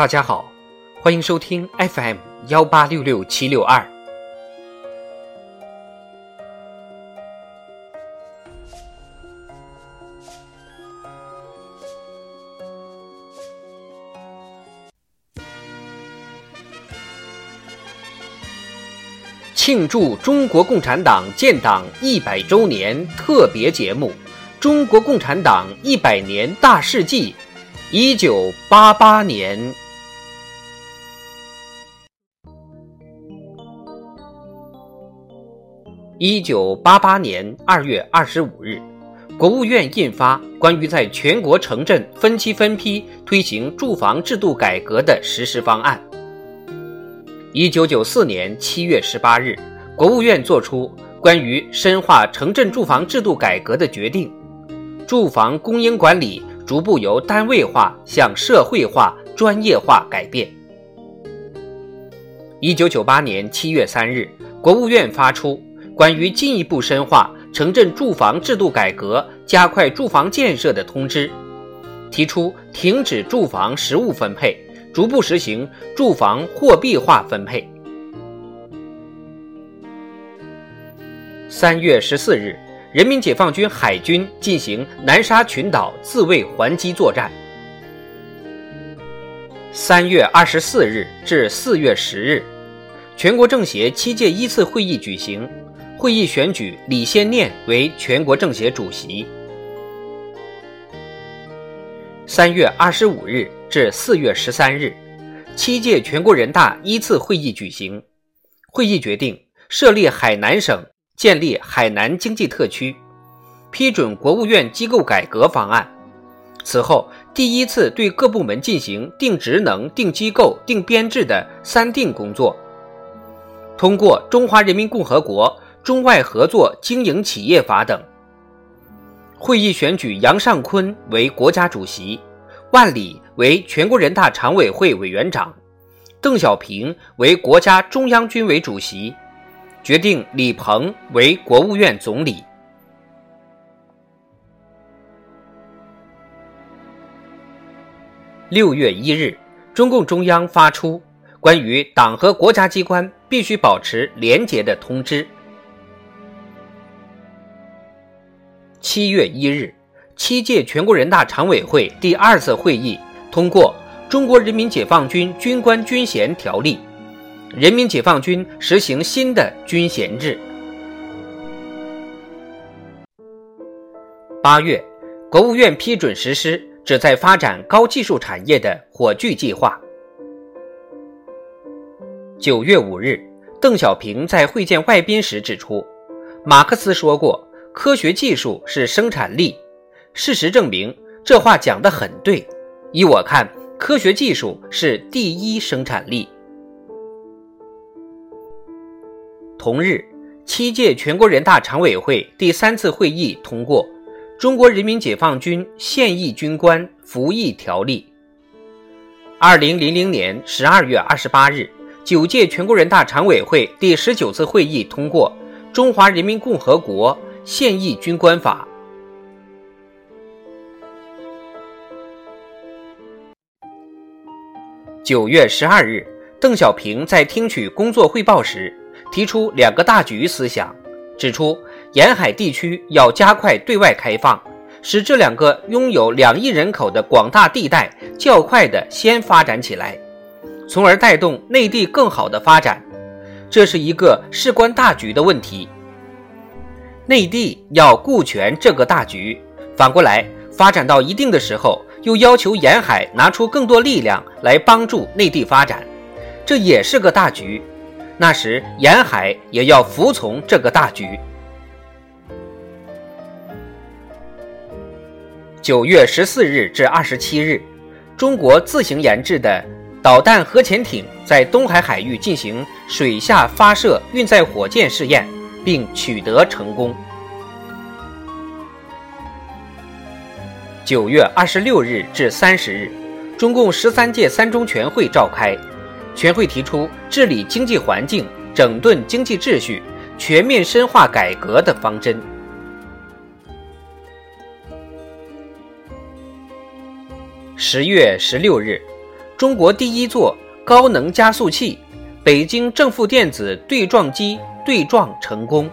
大家好，欢迎收听 FM 幺八六六七六二。庆祝中国共产党建党一百周年特别节目《中国共产党一百年大事记》，一九八八年。一九八八年二月二十五日，国务院印发《关于在全国城镇分期分批推行住房制度改革的实施方案》。一九九四年七月十八日，国务院作出关于深化城镇住房制度改革的决定，住房供应管理逐步由单位化向社会化、专业化改变。一九九八年七月三日，国务院发出。关于进一步深化城镇住房制度改革、加快住房建设的通知，提出停止住房实物分配，逐步实行住房货币化分配。三月十四日，人民解放军海军进行南沙群岛自卫还击作战。三月二十四日至四月十日，全国政协七届一次会议举行。会议选举李先念为全国政协主席。三月二十五日至四月十三日，七届全国人大一次会议举行。会议决定设立海南省，建立海南经济特区，批准国务院机构改革方案。此后，第一次对各部门进行定职能、定机构、定编制的“三定”工作。通过《中华人民共和国》。中外合作经营企业法等。会议选举杨尚昆为国家主席，万里为全国人大常委会委员长，邓小平为国家中央军委主席，决定李鹏为国务院总理。六月一日，中共中央发出关于党和国家机关必须保持廉洁的通知。七月一日，七届全国人大常委会第二次会议通过《中国人民解放军军官军衔条例》，人民解放军实行新的军衔制。八月，国务院批准实施旨在发展高技术产业的“火炬计划”。九月五日，邓小平在会见外宾时指出，马克思说过。科学技术是生产力，事实证明这话讲得很对。依我看，科学技术是第一生产力。同日，七届全国人大常委会第三次会议通过《中国人民解放军现役军官服役条例》。二零零零年十二月二十八日，九届全国人大常委会第十九次会议通过《中华人民共和国》。现役军官法。九月十二日，邓小平在听取工作汇报时，提出两个大局思想，指出沿海地区要加快对外开放，使这两个拥有两亿人口的广大地带较快的先发展起来，从而带动内地更好的发展。这是一个事关大局的问题。内地要顾全这个大局，反过来发展到一定的时候，又要求沿海拿出更多力量来帮助内地发展，这也是个大局。那时沿海也要服从这个大局。九月十四日至二十七日，中国自行研制的导弹核潜艇在东海海域进行水下发射运载火箭试验。并取得成功。九月二十六日至三十日，中共十三届三中全会召开，全会提出治理经济环境、整顿经济秩序、全面深化改革的方针。十月十六日，中国第一座高能加速器——北京正负电子对撞机对撞成功。